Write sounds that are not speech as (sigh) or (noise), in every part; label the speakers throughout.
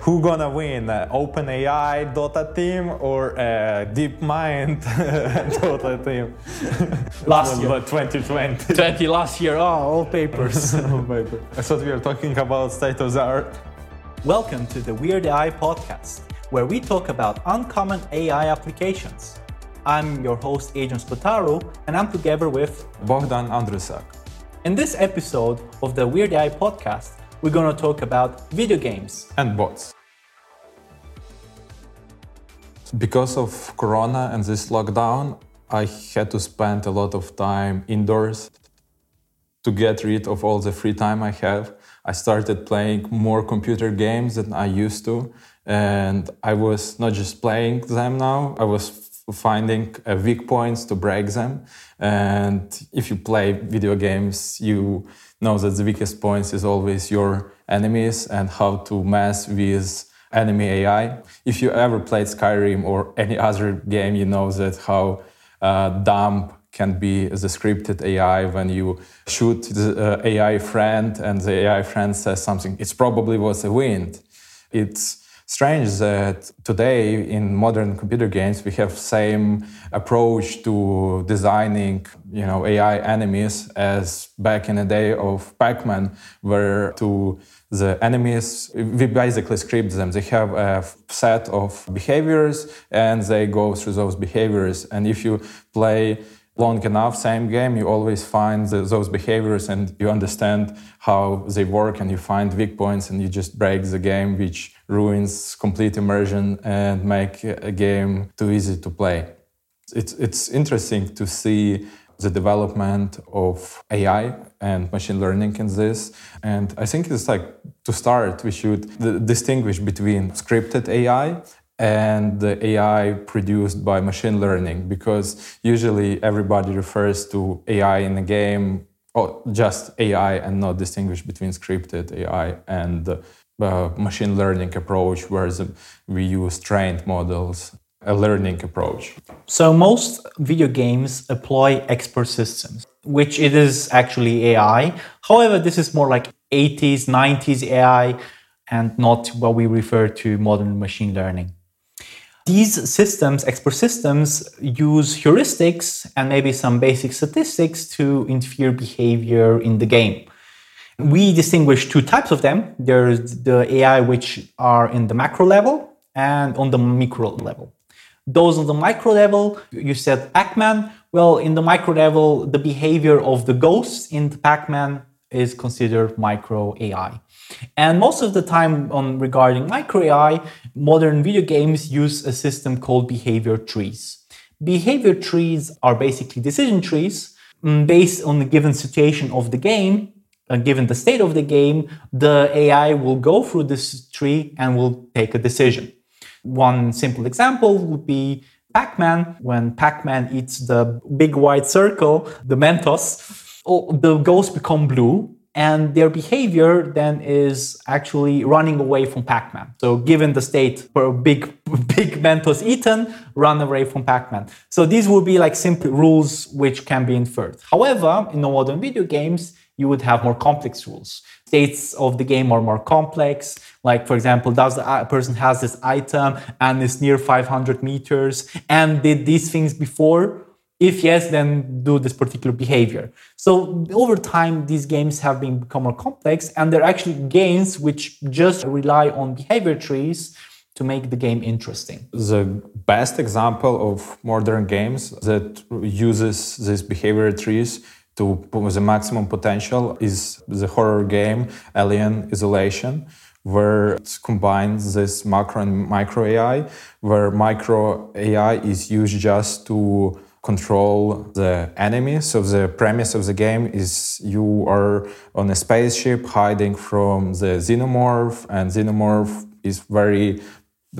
Speaker 1: Who gonna win, uh, OpenAI Dota team or uh, DeepMind (laughs) Dota team? (laughs)
Speaker 2: Last year.
Speaker 1: 2020. (laughs)
Speaker 2: 20 last year, oh, all papers.
Speaker 1: I thought we were talking about state of the art.
Speaker 2: Welcome to the Weird AI podcast, where we talk about uncommon AI applications. I'm your host, Adrian Spotaro, and I'm together with
Speaker 1: Bogdan Andrusak.
Speaker 2: In this episode of the Weird AI podcast, we're to talk about video games
Speaker 1: and bots. Because of Corona and this lockdown, I had to spend a lot of time indoors to get rid of all the free time I have. I started playing more computer games than I used to, and I was not just playing them now, I was finding uh, weak points to break them. And if you play video games, you know that the weakest points is always your enemies and how to mess with enemy AI. If you ever played Skyrim or any other game, you know that how uh, dumb can be the scripted AI when you shoot the uh, AI friend and the AI friend says something. It's probably was a wind. It's strange that today in modern computer games we have same approach to designing you know ai enemies as back in the day of pac-man where to the enemies we basically script them. They have a set of behaviors and they go through those behaviors. And if you play long enough, same game, you always find the, those behaviors and you understand how they work and you find weak points and you just break the game, which ruins complete immersion and make a game too easy to play. It's, it's interesting to see the development of AI and machine learning in this. And I think it's like to start, we should distinguish between scripted AI and the AI produced by machine learning because usually everybody refers to AI in a game or just AI and not distinguish between scripted AI and uh, machine learning approach where we use trained models a learning approach.
Speaker 2: So most video games employ expert systems which it is actually ai however this is more like 80s 90s ai and not what we refer to modern machine learning these systems, expert systems, use heuristics and maybe some basic statistics to infer behavior in the game. We distinguish two types of them. There's the AI which are in the macro level and on the micro level. Those on the micro level, you said Pac-Man. Well, in the micro level, the behavior of the ghosts in the Pac-Man is considered micro AI. And most of the time on regarding micro AI, modern video games use a system called behavior trees. Behavior trees are basically decision trees mm, based on the given situation of the game, uh, given the state of the game, the AI will go through this tree and will take a decision. One simple example would be Pac-Man. When Pac-Man eats the big white circle, the Mentos, oh, the ghosts become blue and their behavior then is actually running away from Pac-Man. So given the state for a big, (laughs) big Mentos eaten, run away from Pac-Man. So these would be like simple rules which can be inferred. However, in the modern video games, you would have more complex rules. States of the game are more complex. Like, for example, does the person has this item and is near 500 meters and did these things before? If yes, then do this particular behavior. So over time, these games have been become more complex, and they're actually games which just rely on behavior trees to make the game interesting.
Speaker 1: The best example of modern games that uses these behavior trees to the maximum potential is the horror game Alien Isolation where it combines this macro and micro AI, where micro AI is used just to control the enemy. So the premise of the game is you are on a spaceship hiding from the xenomorph, and xenomorph is very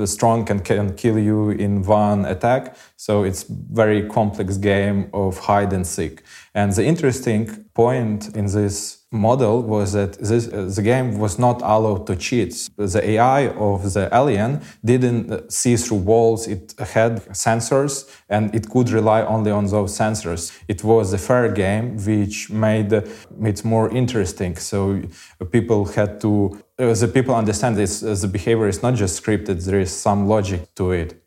Speaker 1: strong and can kill you in one attack. So it's very complex game of hide and seek. And the interesting point in this model was that this, uh, the game was not allowed to cheat. The AI of the alien didn't uh, see through walls. It had sensors and it could rely only on those sensors. It was a fair game, which made it more interesting. So people had to, uh, the people understand this, the behavior is not just scripted, there is some logic to it.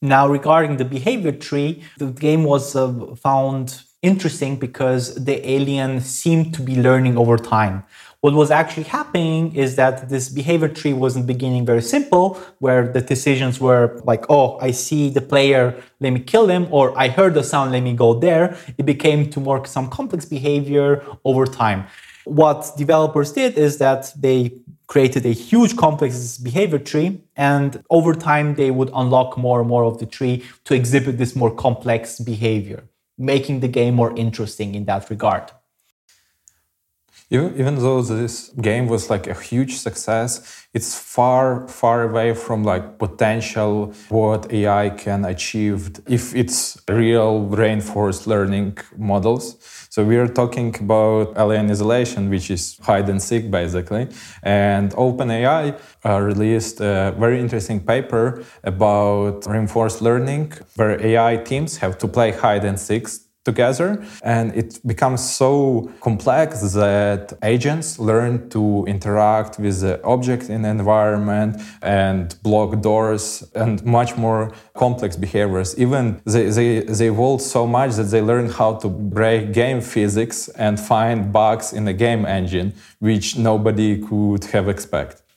Speaker 2: Now, regarding the behavior tree, the game was uh, found interesting because the alien seemed to be learning over time. What was actually happening is that this behavior tree was in the beginning very simple, where the decisions were like, oh, I see the player, let me kill him, or I heard the sound, let me go there. It became to more some complex behavior over time. What developers did is that they created a huge complex behavior tree and over time they would unlock more and more of the tree to exhibit this more complex behavior making the game more interesting in that regard.
Speaker 1: Even, even though this game was like a huge success, it's far, far away from like potential what AI can achieve if it's real reinforced learning models. So we are talking about alien isolation, which is hide and seek basically. And OpenAI uh, released a very interesting paper about reinforced learning, where AI teams have to play hide and seek together and it becomes so complex that agents learn to interact with the object in the environment and block doors and much more complex behaviors. Even they, they, they evolve so much that they learn how to break game physics and find bugs in the game engine which nobody could have expected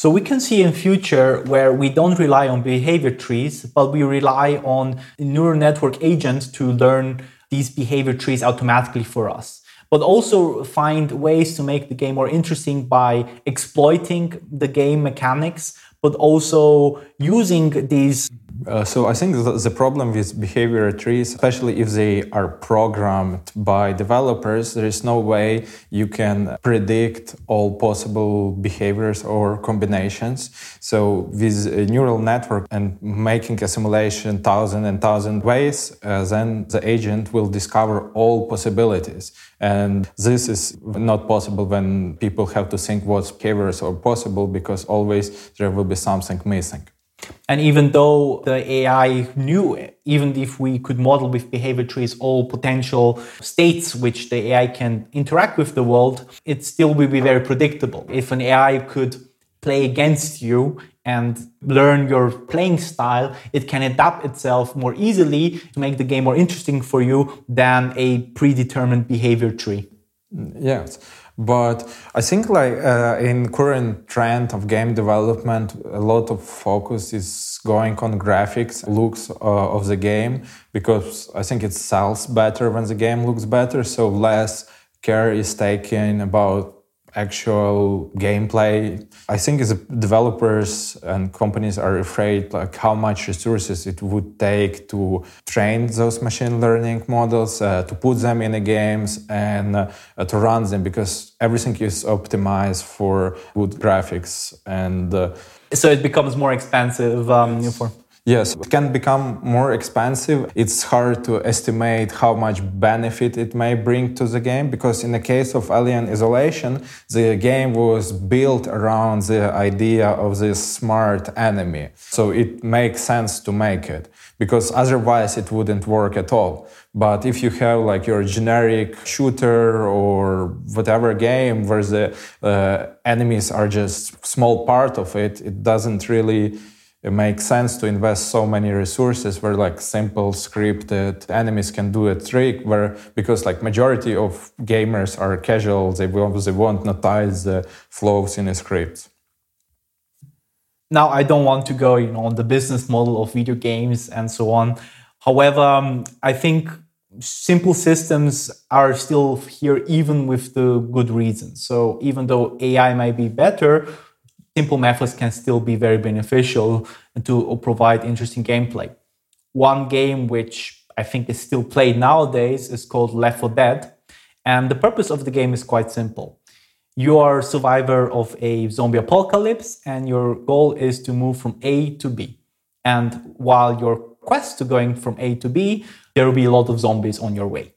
Speaker 2: so we can see in future where we don't rely on behavior trees, but we rely on neural network agents to learn these behavior trees automatically for us. But also find ways to make the game more interesting by exploiting the game mechanics, but also using these
Speaker 1: uh, so I think the, problem with behavior trees, especially if they are programmed by developers, there is no way you can predict all possible behaviors or combinations. So with a neural network and making a simulation thousand and thousand ways, uh, then the agent will discover all possibilities. And this is not possible when people have to think what behaviors are possible because always there will be something missing.
Speaker 2: And even though the AI knew, even if we could model with behavior trees all potential states which the AI can interact with the world, it still will be very predictable. If an AI could play against you and learn your playing style, it can adapt itself more easily to make the game more interesting for you than a predetermined behavior tree.
Speaker 1: Mm, yes. But I think like uh, in current trend of game development, a lot of focus is going on graphics, looks uh, of the game, because I think it sells better when the game looks better. So less care is taken about actual gameplay. I think as developers and companies are afraid like how much resources it would take to train those machine learning models, uh, to put them in the games and uh, to run them because everything is optimized for good graphics and uh,
Speaker 2: so it becomes more expensive um, for
Speaker 1: Yes, it can become more expensive. It's hard to estimate how much benefit it may bring to the game because, in the case of Alien Isolation, the game was built around the idea of this smart enemy. So it makes sense to make it because otherwise it wouldn't work at all. But if you have like your generic shooter or whatever game where the uh, enemies are just small part of it, it doesn't really it makes sense to invest so many resources where like simple scripted enemies can do a trick where because like majority of gamers are casual they obviously won't notice the flaws in a script.
Speaker 2: Now i don't want to go you know on the business model of video games and so on. However um, i think simple systems are still here even with the good reasons so even though ai might be better simple methods can still be very beneficial to provide interesting gameplay. One game which I think is still played nowadays is called Left 4 Dead. And the purpose of the game is quite simple. You are a survivor of a zombie apocalypse, and your goal is to move from A to B. And while your quest to going from A to B, there will be a lot of zombies on your way.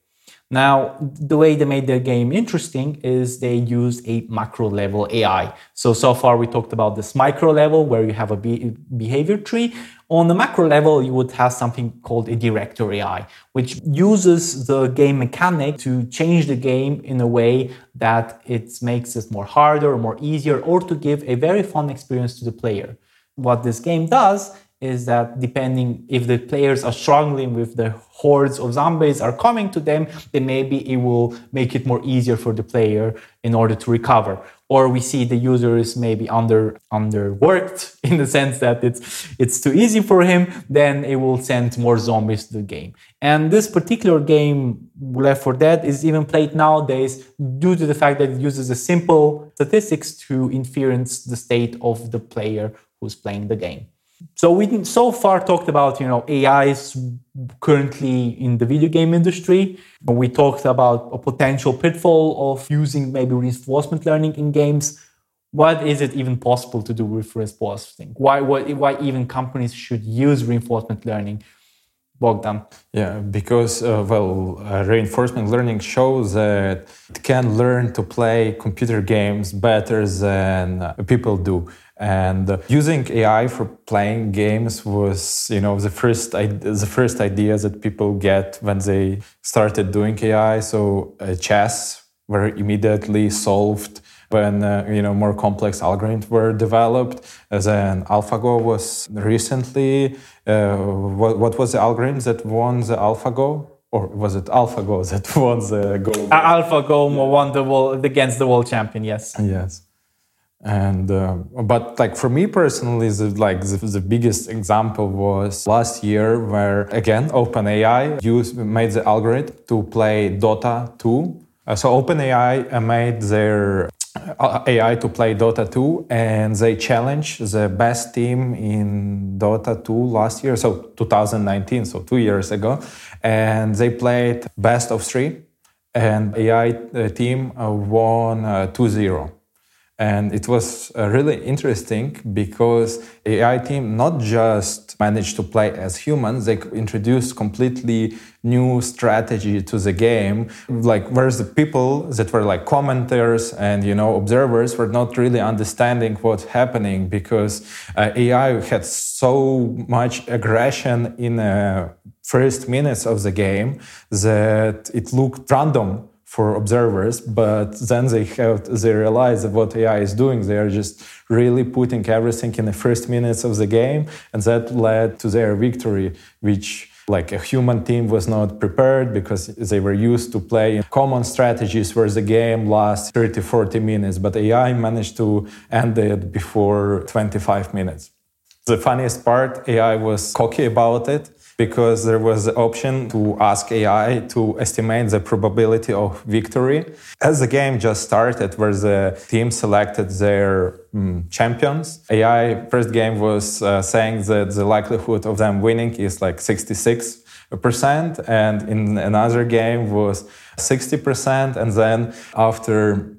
Speaker 2: Now, the way they made their game interesting is they used a macro level AI. So, so far we talked about this micro level where you have a be- behavior tree. On the macro level, you would have something called a director AI, which uses the game mechanic to change the game in a way that it makes it more harder or more easier or to give a very fun experience to the player. What this game does is that depending if the players are struggling with the hordes of zombies are coming to them, then maybe it will make it more easier for the player in order to recover. Or we see the user is maybe under underworked (laughs) in the sense that it's it's too easy for him, then it will send more zombies to the game. And this particular game, Left 4 Dead, is even played nowadays due to the fact that it uses a simple statistics to inference the state of the player who's playing the game. So we so far talked about you know AIs currently in the video game industry. We talked about a potential pitfall of using maybe reinforcement learning in games. What is it even possible to do with reinforcement? Why, why, why even companies should use reinforcement learning? Bogdan.
Speaker 1: Yeah, because uh, well, uh, reinforcement learning shows that it can learn to play computer games better than uh, people do and using AI for playing games was, you know, the first the first idea that people get when they started doing AI. So uh, chess were immediately solved when uh, you know more complex algorithms were developed. As an AlphaGo was recently, uh, what, what was the algorithm that won the AlphaGo? Or was it AlphaGo (laughs) that won the Go?
Speaker 2: AlphaGo won the world against the world champion. Yes.
Speaker 1: Yes and uh, but like for me personally the, like the, the, biggest example was last year where again openai used made the algorithm to play dota 2 uh, so openai made their AI to play Dota 2 and they challenged the best team in Dota 2 last year, so 2019, so two years ago. And they played best of three and AI uh, team uh, won 2 0. And it was uh, really interesting because AI team not just managed to play as humans, they introduced completely new strategy to the game. Like whereas the people that were like commenters and you know observers were not really understanding what's happening because uh, AI had so much aggression in the first minutes of the game that it looked random for observers, but then they have they realize that what AI is doing, they are just really putting everything in the first minutes of the game, and that led to their victory, which like a human team was not prepared because they were used to play common strategies where the game lasts 30 40 minutes but ai managed to end it before 25 minutes. The funniest part ai was cocky about it because there was the option to ask AI to estimate the probability of victory. As the game just started, where the team selected their um, champions, AI first game was uh, saying that the likelihood of them winning is like 66 percent, and in another game was 60 percent, and then after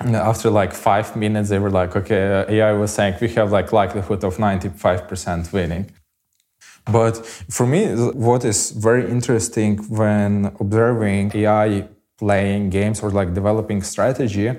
Speaker 1: after like five minutes they were like okay uh, ai was saying we have like likelihood of 95% winning but for me, what is very interesting when observing AI playing games or like developing strategy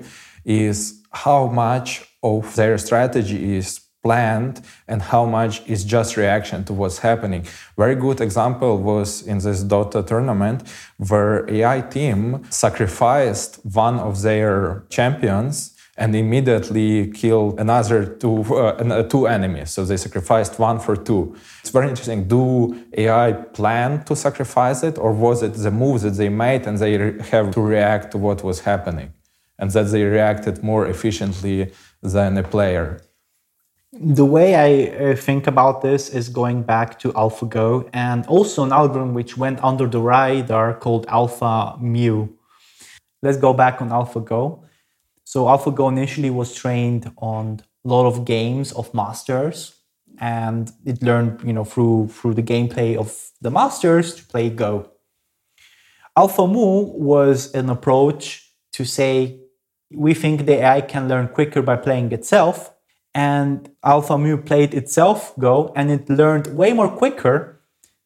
Speaker 1: is how much of their strategy is planned and how much is just reaction to what's happening. Very good example was in this Dota tournament where AI team sacrificed one of their champions and immediately killed another two, uh, two enemies. So they sacrificed one for two. It's very interesting. Do AI plan to sacrifice it, or was it the moves that they made and they have to react to what was happening, and that they reacted more efficiently than a player?
Speaker 2: The way I uh, think about this is going back to AlphaGo and also an algorithm which went under the radar called AlphaMu. Let's go back on AlphaGo. So AlphaGo initially was trained on a lot of games of masters, and it learned, you know, through through the gameplay of the masters to play Go. AlphaMu was an approach to say we think the AI can learn quicker by playing itself, and AlphaMu played itself Go, and it learned way more quicker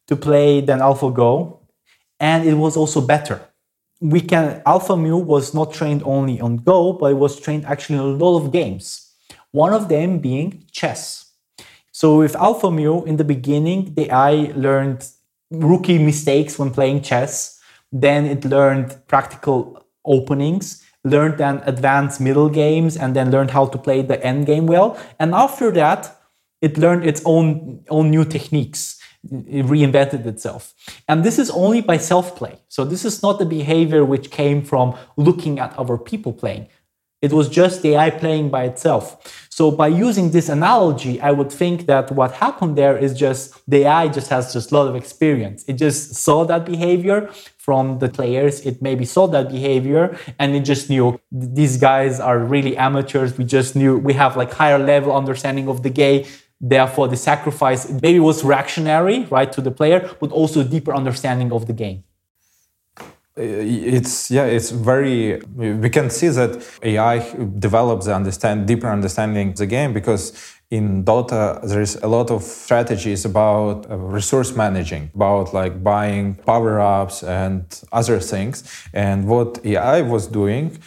Speaker 2: to play than AlphaGo, and it was also better. We can AlphaMu was not trained only on Go, but it was trained actually in a lot of games. One of them being chess. So with AlphaMu in the beginning, the AI learned rookie mistakes when playing chess. Then it learned practical openings, learned then advanced middle games, and then learned how to play the end game well. And after that, it learned its own own new techniques it reinvented itself. And this is only by self play. So, this is not the behavior which came from looking at other people playing. It was just the AI playing by itself. So, by using this analogy, I would think that what happened there is just the AI just has just a lot of experience. It just saw that behavior from the players. It maybe saw that behavior and it just knew these guys are really amateurs. We just knew we have like higher level understanding of the game Therefore, the sacrifice maybe was reactionary, right, to the player, but also deeper understanding of the game.
Speaker 1: It's yeah, it's very. We can see that AI develops the understand deeper understanding of the game because in Dota there is a lot of strategies about uh, resource managing, about like buying power ups and other things. And what AI was doing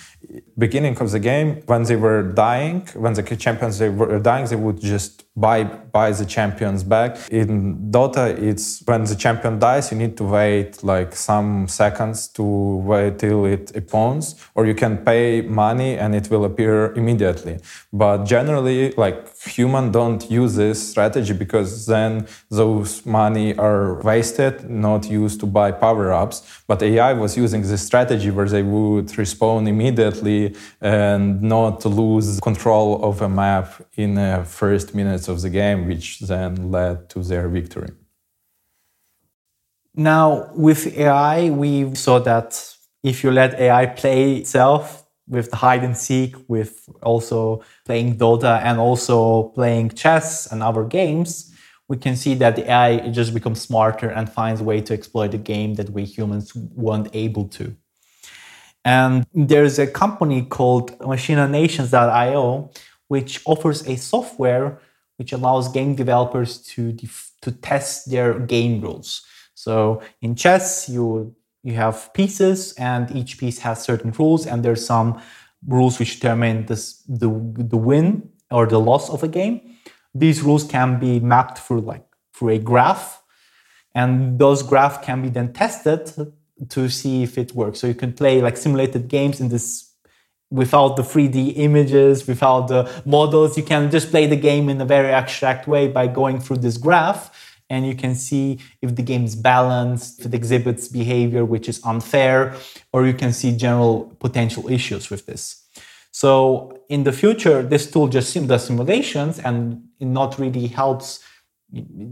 Speaker 1: beginning of the game when they were dying when the champions they were dying they would just buy buy the champions back. In dota it's when the champion dies you need to wait like some seconds to wait till it respawns or you can pay money and it will appear immediately. But generally like human don't use this strategy because then those money are wasted not used to buy power-ups. But ai was using this strategy where they would respawn immediately and not lose control of a map in the first minutes of the game, which then led to their victory.
Speaker 2: Now, with AI, we saw that if you let AI play itself with hide and seek, with also playing Dota and also playing chess and other games, we can see that the AI just becomes smarter and finds a way to exploit the game that we humans weren't able to. And there's a company called Machinations.io, which offers a software which allows game developers to, def- to test their game rules. So in chess, you you have pieces, and each piece has certain rules, and there's some rules which determine this, the the win or the loss of a game. These rules can be mapped through like through a graph, and those graphs can be then tested to see if it works. So you can play like simulated games in this without the 3D images, without the models. You can just play the game in a very abstract way by going through this graph. And you can see if the game is balanced, if it exhibits behavior which is unfair, or you can see general potential issues with this. So in the future, this tool just does simulations and it not really helps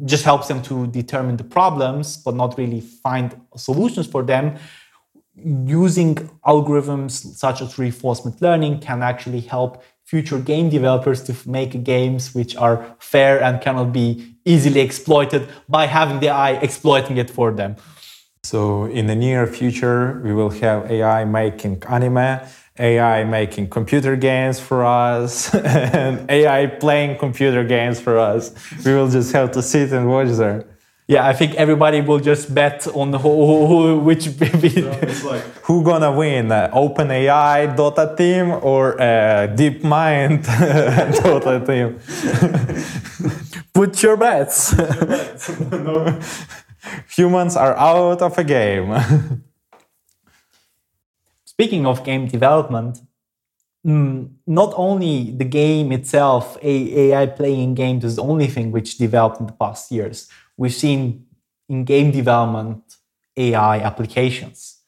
Speaker 2: just helps them to determine the problems, but not really find solutions for them. Using algorithms such as reinforcement learning can actually help future game developers to make games which are fair and cannot be easily exploited by having the AI exploiting it for them.
Speaker 1: So, in the near future, we will have AI making anime AI making computer games for us (laughs) and AI playing computer games for us. We will just have to sit and watch there.
Speaker 2: Yeah, I think everybody will just bet on who, who which (laughs)
Speaker 1: like, who gonna win, uh, Open AI Dota team or uh, DeepMind (laughs) Dota team. (laughs)
Speaker 2: Put your bets. Put your
Speaker 1: bets. no. Humans are out of a game.
Speaker 2: Speaking of game development, mm, not only the game itself, AI playing games is the only thing which developed in the past years. We've seen in game development AI applications.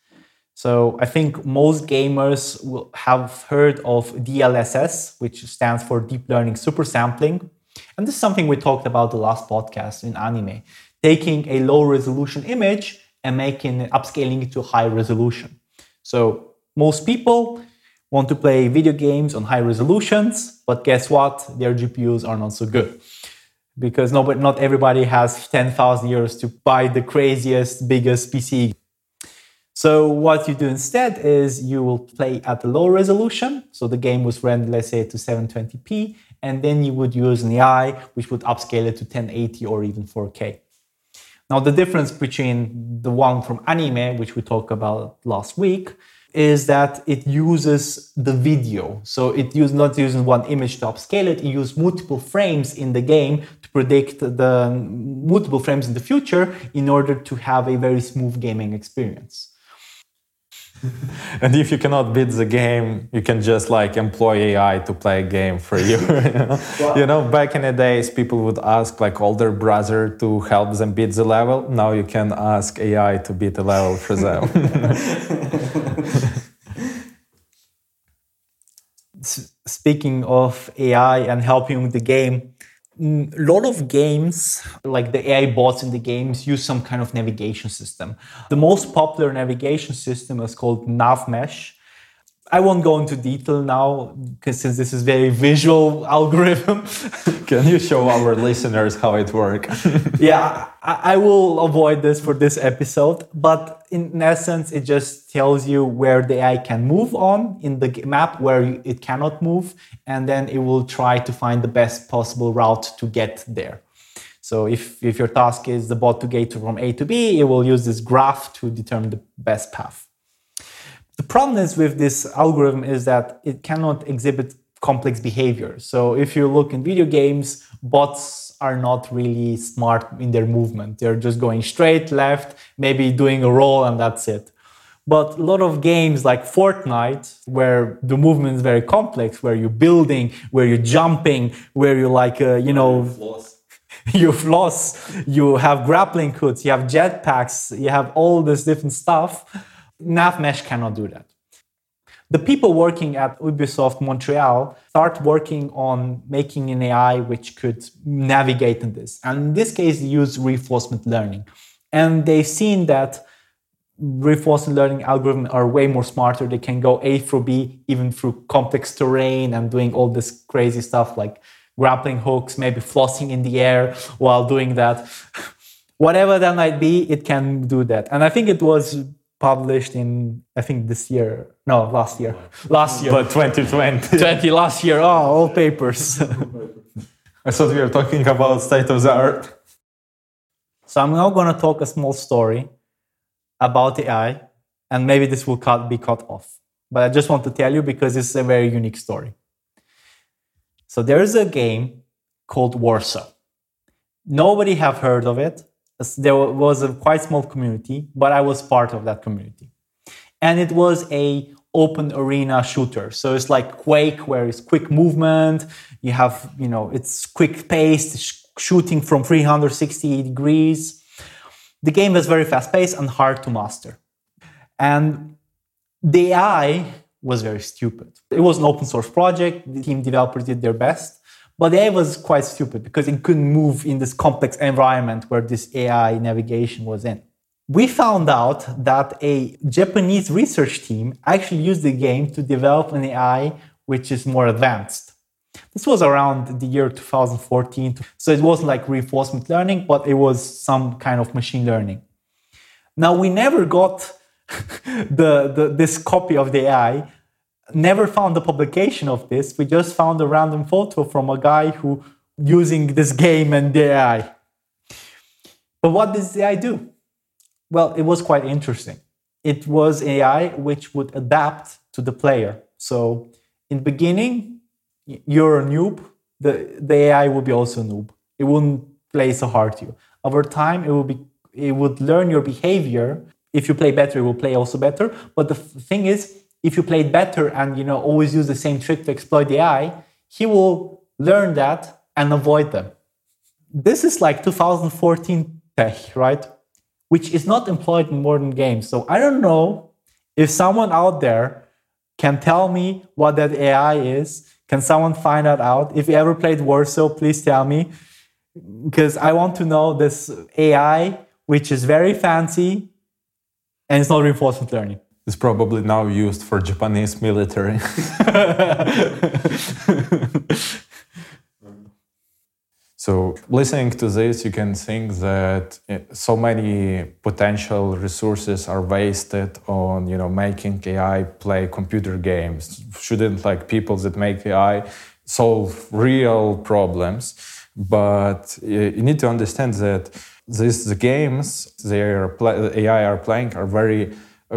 Speaker 2: So I think most gamers will have heard of DLSS, which stands for Deep Learning super sampling. And this is something we talked about the last podcast in anime, taking a low resolution image and making it upscaling it to high resolution. So most people want to play video games on high resolutions, but guess what? Their GPUs are not so good because nobody, not everybody has 10,000 euros to buy the craziest, biggest PC. So what you do instead is you will play at a low resolution. So the game was rendered, let's say, to 720p, and then you would use an AI which would upscale it to 1080 or even 4K. Now, the difference between the one from anime, which we talked about last week, is that it uses the video. So it use not using one image to upscale it, it uses multiple frames in the game to predict the multiple frames in the future in order to have a very smooth gaming experience. (laughs)
Speaker 1: and if you cannot beat the game, you can just like employ AI to play a game for you. (laughs) you, know? Wow. you know, back in the days, people would ask like older brother to help them beat the level. Now you can ask AI to beat the level for them. (laughs)
Speaker 2: Speaking of AI and helping with the game, a mm, lot of games, like the AI bots in the games, use some kind of navigation system. The most popular navigation system is called NavMesh. I won't go into detail now because since this is very visual (laughs) algorithm.
Speaker 1: Can you show our listeners how it works? (laughs)
Speaker 2: yeah, I, I, will avoid this for this episode, but in essence, it just tells you where the AI can move on in the map where it cannot move, and then it will try to find the best possible route to get there. So if, if your task is the bot to get from A to B, it will use this graph to determine the best path. The problem is with this algorithm is that it cannot exhibit complex behavior. So if you look in video games, bots are not really smart in their movement. They're just going straight, left, maybe doing a roll, and that's it. But a lot of games like Fortnite, where the movement is very complex, where you're building, where you're jumping, where you're like, uh, you know, you floss, (laughs) you have grappling hooks, you have jetpacks, you have all this different stuff NavMesh cannot do that. The people working at Ubisoft Montreal start working on making an AI which could navigate in this. And in this case, they use reinforcement learning. And they've seen that reinforcement learning algorithms are way more smarter. They can go A through B, even through complex terrain and doing all this crazy stuff like grappling hooks, maybe flossing in the air while doing that. (laughs) Whatever that might be, it can do that. And I think it was published in I think this year. No, last year. Last year.
Speaker 1: But 2020. (laughs)
Speaker 2: 20 last year. Oh, all papers.
Speaker 1: I thought we were talking about state of the art.
Speaker 2: So I'm now going to talk a small story about AI, and maybe this will cut, be cut off. But I just want to tell you because it's a very unique story. So there is a game called Warsow. Nobody have heard of it there was a quite small community, but I was part of that community. And it was a open arena shooter. So it's like Quake, where it's quick movement. You have, you know, it's quick paced, sh- shooting from 360 degrees. The game was very fast paced and hard to master. And the AI was very stupid. It was an open source project. The team developers did their best. But the AI was quite stupid because it couldn't move in this complex environment where this AI navigation was in. We found out that a Japanese research team actually used the game to develop an AI which is more advanced. This was around the year 2014. So it wasn't like reinforcement learning, but it was some kind of machine learning. Now, we never got (laughs) the, the, this copy of the AI never found the publication of this. We just found a random photo from a guy who using this game and the AI. But what does the AI do? Well, it was quite interesting. It was AI which would adapt to the player. So in beginning, you're a noob, the, the AI would be also a noob. It wouldn't play so hard to you. Over time, it would be it would learn your behavior. If you play better, it will play also better. But the thing is, if you played better and you know always use the same trick to exploit the AI, he will learn that and avoid them. This is like 2014 tech, right? Which is not employed in modern games. So I don't know if someone out there can tell me what that AI is. Can someone find that out? If you ever played Warsow, please tell me. Because I want to know this AI, which is very fancy and it's not reinforcement learning
Speaker 1: is probably now used for Japanese military. (laughs) so listening to this, you can think that eh, so many potential resources are wasted on you know making AI play computer games. Shouldn't like people that make AI solve real problems? But eh, you need to understand that these the games they are AI are playing are very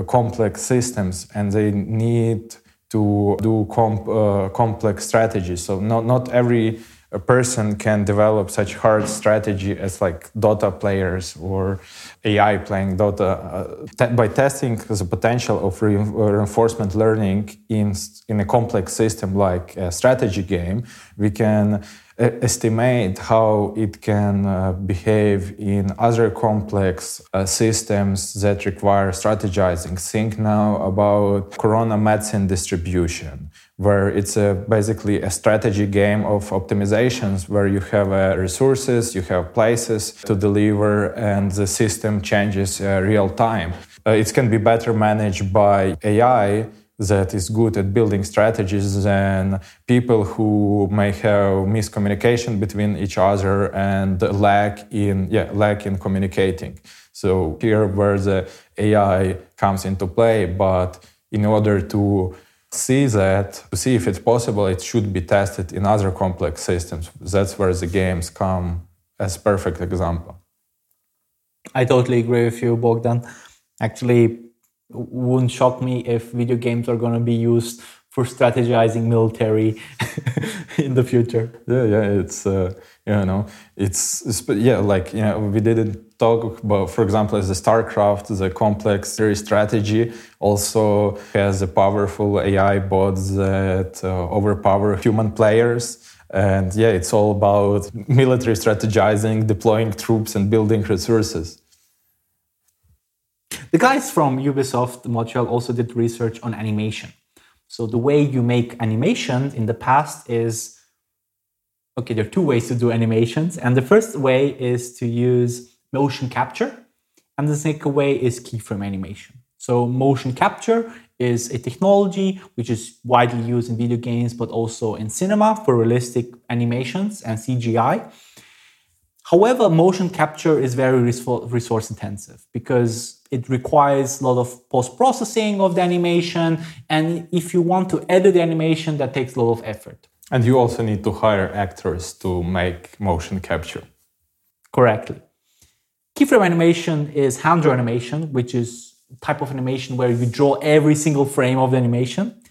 Speaker 1: complex systems, and they need to do comp, uh, complex strategies. So not not every person can develop such hard strategy as like Dota players or AI playing Dota uh, by testing the potential of re reinforcement learning in in a complex system like a strategy game. We can estimate how it can uh, behave in other complex uh, systems that require strategizing. Think now about corona medicine distribution, where it's a, basically a strategy game of optimizations where you have uh, resources, you have places to deliver, and the system changes uh, real time. Uh, it can be better managed by AI that is good at building strategies than people who may have miscommunication between each other and lack in yeah lack in communicating. So here where the ai comes into play but in order to see that to see if it's possible it should be tested in other complex systems. That's where the games come as perfect example.
Speaker 2: I totally agree with you bogdan. Actually wouldn't shock me if video games are going to be used for strategizing military (laughs) in the future.
Speaker 1: Yeah, yeah, it's uh, you know, it's, it's yeah, like you know, we didn't talk about, for example, as the StarCraft, the complex strategy also has a powerful AI bots that uh, overpower human players. And yeah, it's all about military strategizing, deploying troops, and building resources.
Speaker 2: The guys from Ubisoft Montreal also did research on animation. So the way you make animation in the past is okay, there are two ways to do animations. And the first way is to use motion capture, and the second way is keyframe animation. So motion capture is a technology which is widely used in video games, but also in cinema for realistic animations and CGI. However, motion capture is very resource intensive because it requires a lot of post processing of the animation. And if you want to edit the animation, that takes a lot of effort.
Speaker 1: And you also need to hire actors to make motion capture.
Speaker 2: Correctly. Keyframe animation is hand draw animation, which is type of animation where you draw every single frame of the animation.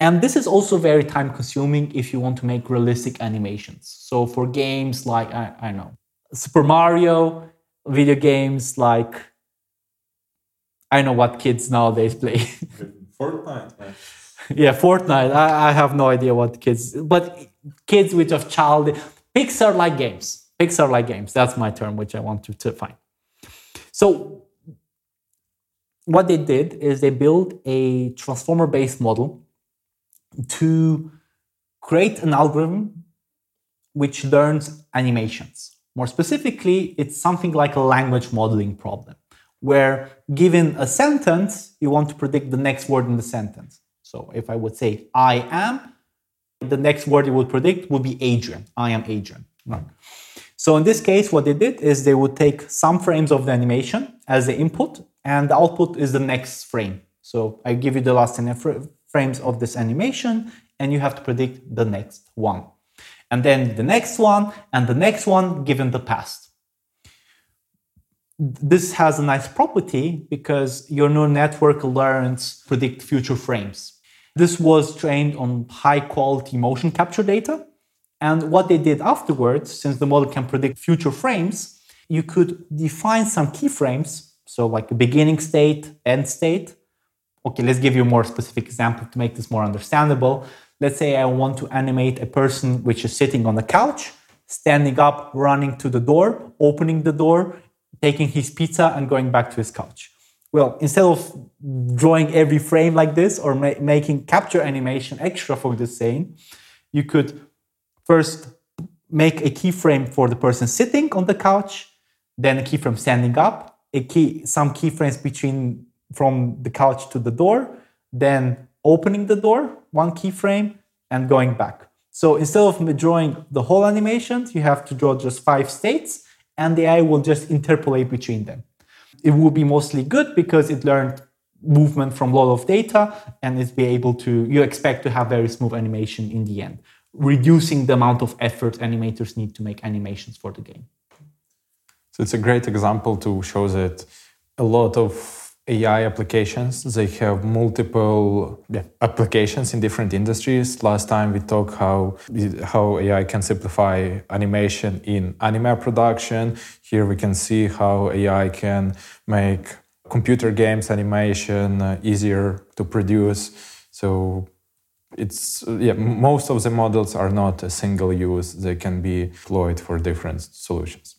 Speaker 2: And this is also very time consuming if you want to make realistic animations. So for games like, I, I know, Super Mario, video games like I know what kids nowadays play. (laughs)
Speaker 1: Fortnite.
Speaker 2: yeah, Fortnite. I, I, have no idea what kids, but kids which of child Pixar like games. Pixar like games. That's my term, which I want to, to find. So what they did is they built a transformer based model to create an algorithm which learns animations. More specifically, it's something like a language modeling problem, where given a sentence, you want to predict the next word in the sentence. So if I would say, I am, the next word you would predict would be Adrian. I am Adrian. Right. So in this case, what they did is they would take some frames of the animation as the input, and the output is the next frame. So I give you the last 10 frames of this animation, and you have to predict the next one and then the next one, and the next one given the past. This has a nice property because your neural network learns predict future frames. This was trained on high quality motion capture data. And what they did afterwards, since the model can predict future frames, you could define some keyframes, so like a beginning state, end state. Okay, let's give you a more specific example to make this more understandable. Let's say I want to animate a person which is sitting on the couch, standing up, running to the door, opening the door, taking his pizza, and going back to his couch. Well, instead of drawing every frame like this or ma- making capture animation extra for the same, you could first make a keyframe for the person sitting on the couch, then a keyframe standing up, a key, some keyframes between from the couch to the door, then opening the door, one keyframe, and going back. So instead of drawing the whole animation, you have to draw just five states, and the AI will just interpolate between them. It will be mostly good because it learned movement from a lot of data, and it's be able to. You expect to have very smooth animation in the end, reducing the amount of effort animators need to make animations for the game.
Speaker 1: So it's a great example to show that a lot of AI applications. They have multiple yeah, applications in different industries. Last time we talked how how AI can simplify animation in anime production. Here we can see how AI can make computer games animation uh, easier to produce. So it's yeah most of the models are not a single use they can be deployed for different solutions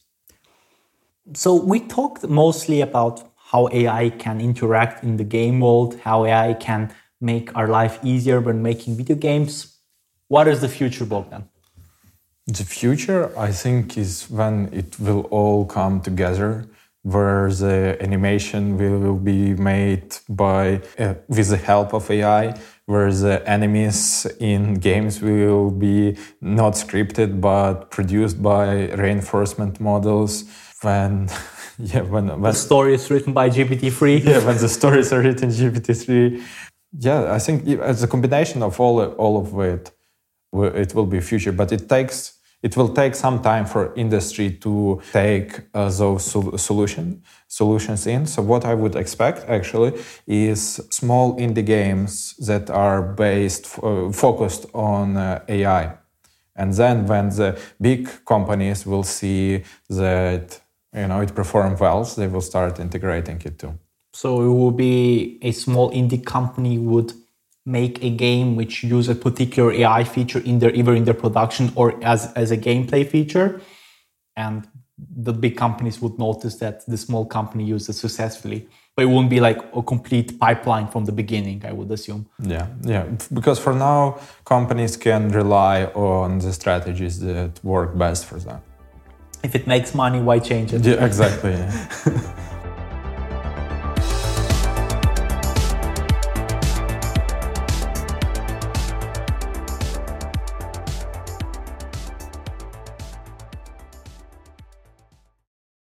Speaker 2: so we talked mostly about how AI can interact in the game world, how AI can make our life easier when making video games. What is the future, Bogdan?
Speaker 1: The future, I think, is when it will all come together, where the animation will, be made by uh, with the help of AI, where the enemies in games will be not scripted but produced by reinforcement models. When (laughs) (laughs) yeah, when, when
Speaker 2: the story is written by GPT-3. (laughs)
Speaker 1: Yeah, when the stories are written GPT-3. Yeah, I think as a combination of all all of it, it will be future. But it takes it will take some time for industry to take uh, those sol- solution solutions in. So what I would expect actually is small indie games that are based uh, focused on uh, AI. And then when the big companies will see that you know it performed well, so they will start integrating it too.
Speaker 2: So it will be a small indie company would make a game which use a particular AI feature in their either in their production or as as a gameplay feature, and the big companies would notice that the small company used it successfully. But it won't be like a complete pipeline from the beginning, I would assume.
Speaker 1: Yeah, yeah. Because for now, companies can rely on the strategies that work best for them
Speaker 2: if it makes money, why change it?
Speaker 1: Yeah, exactly. Yeah. (laughs)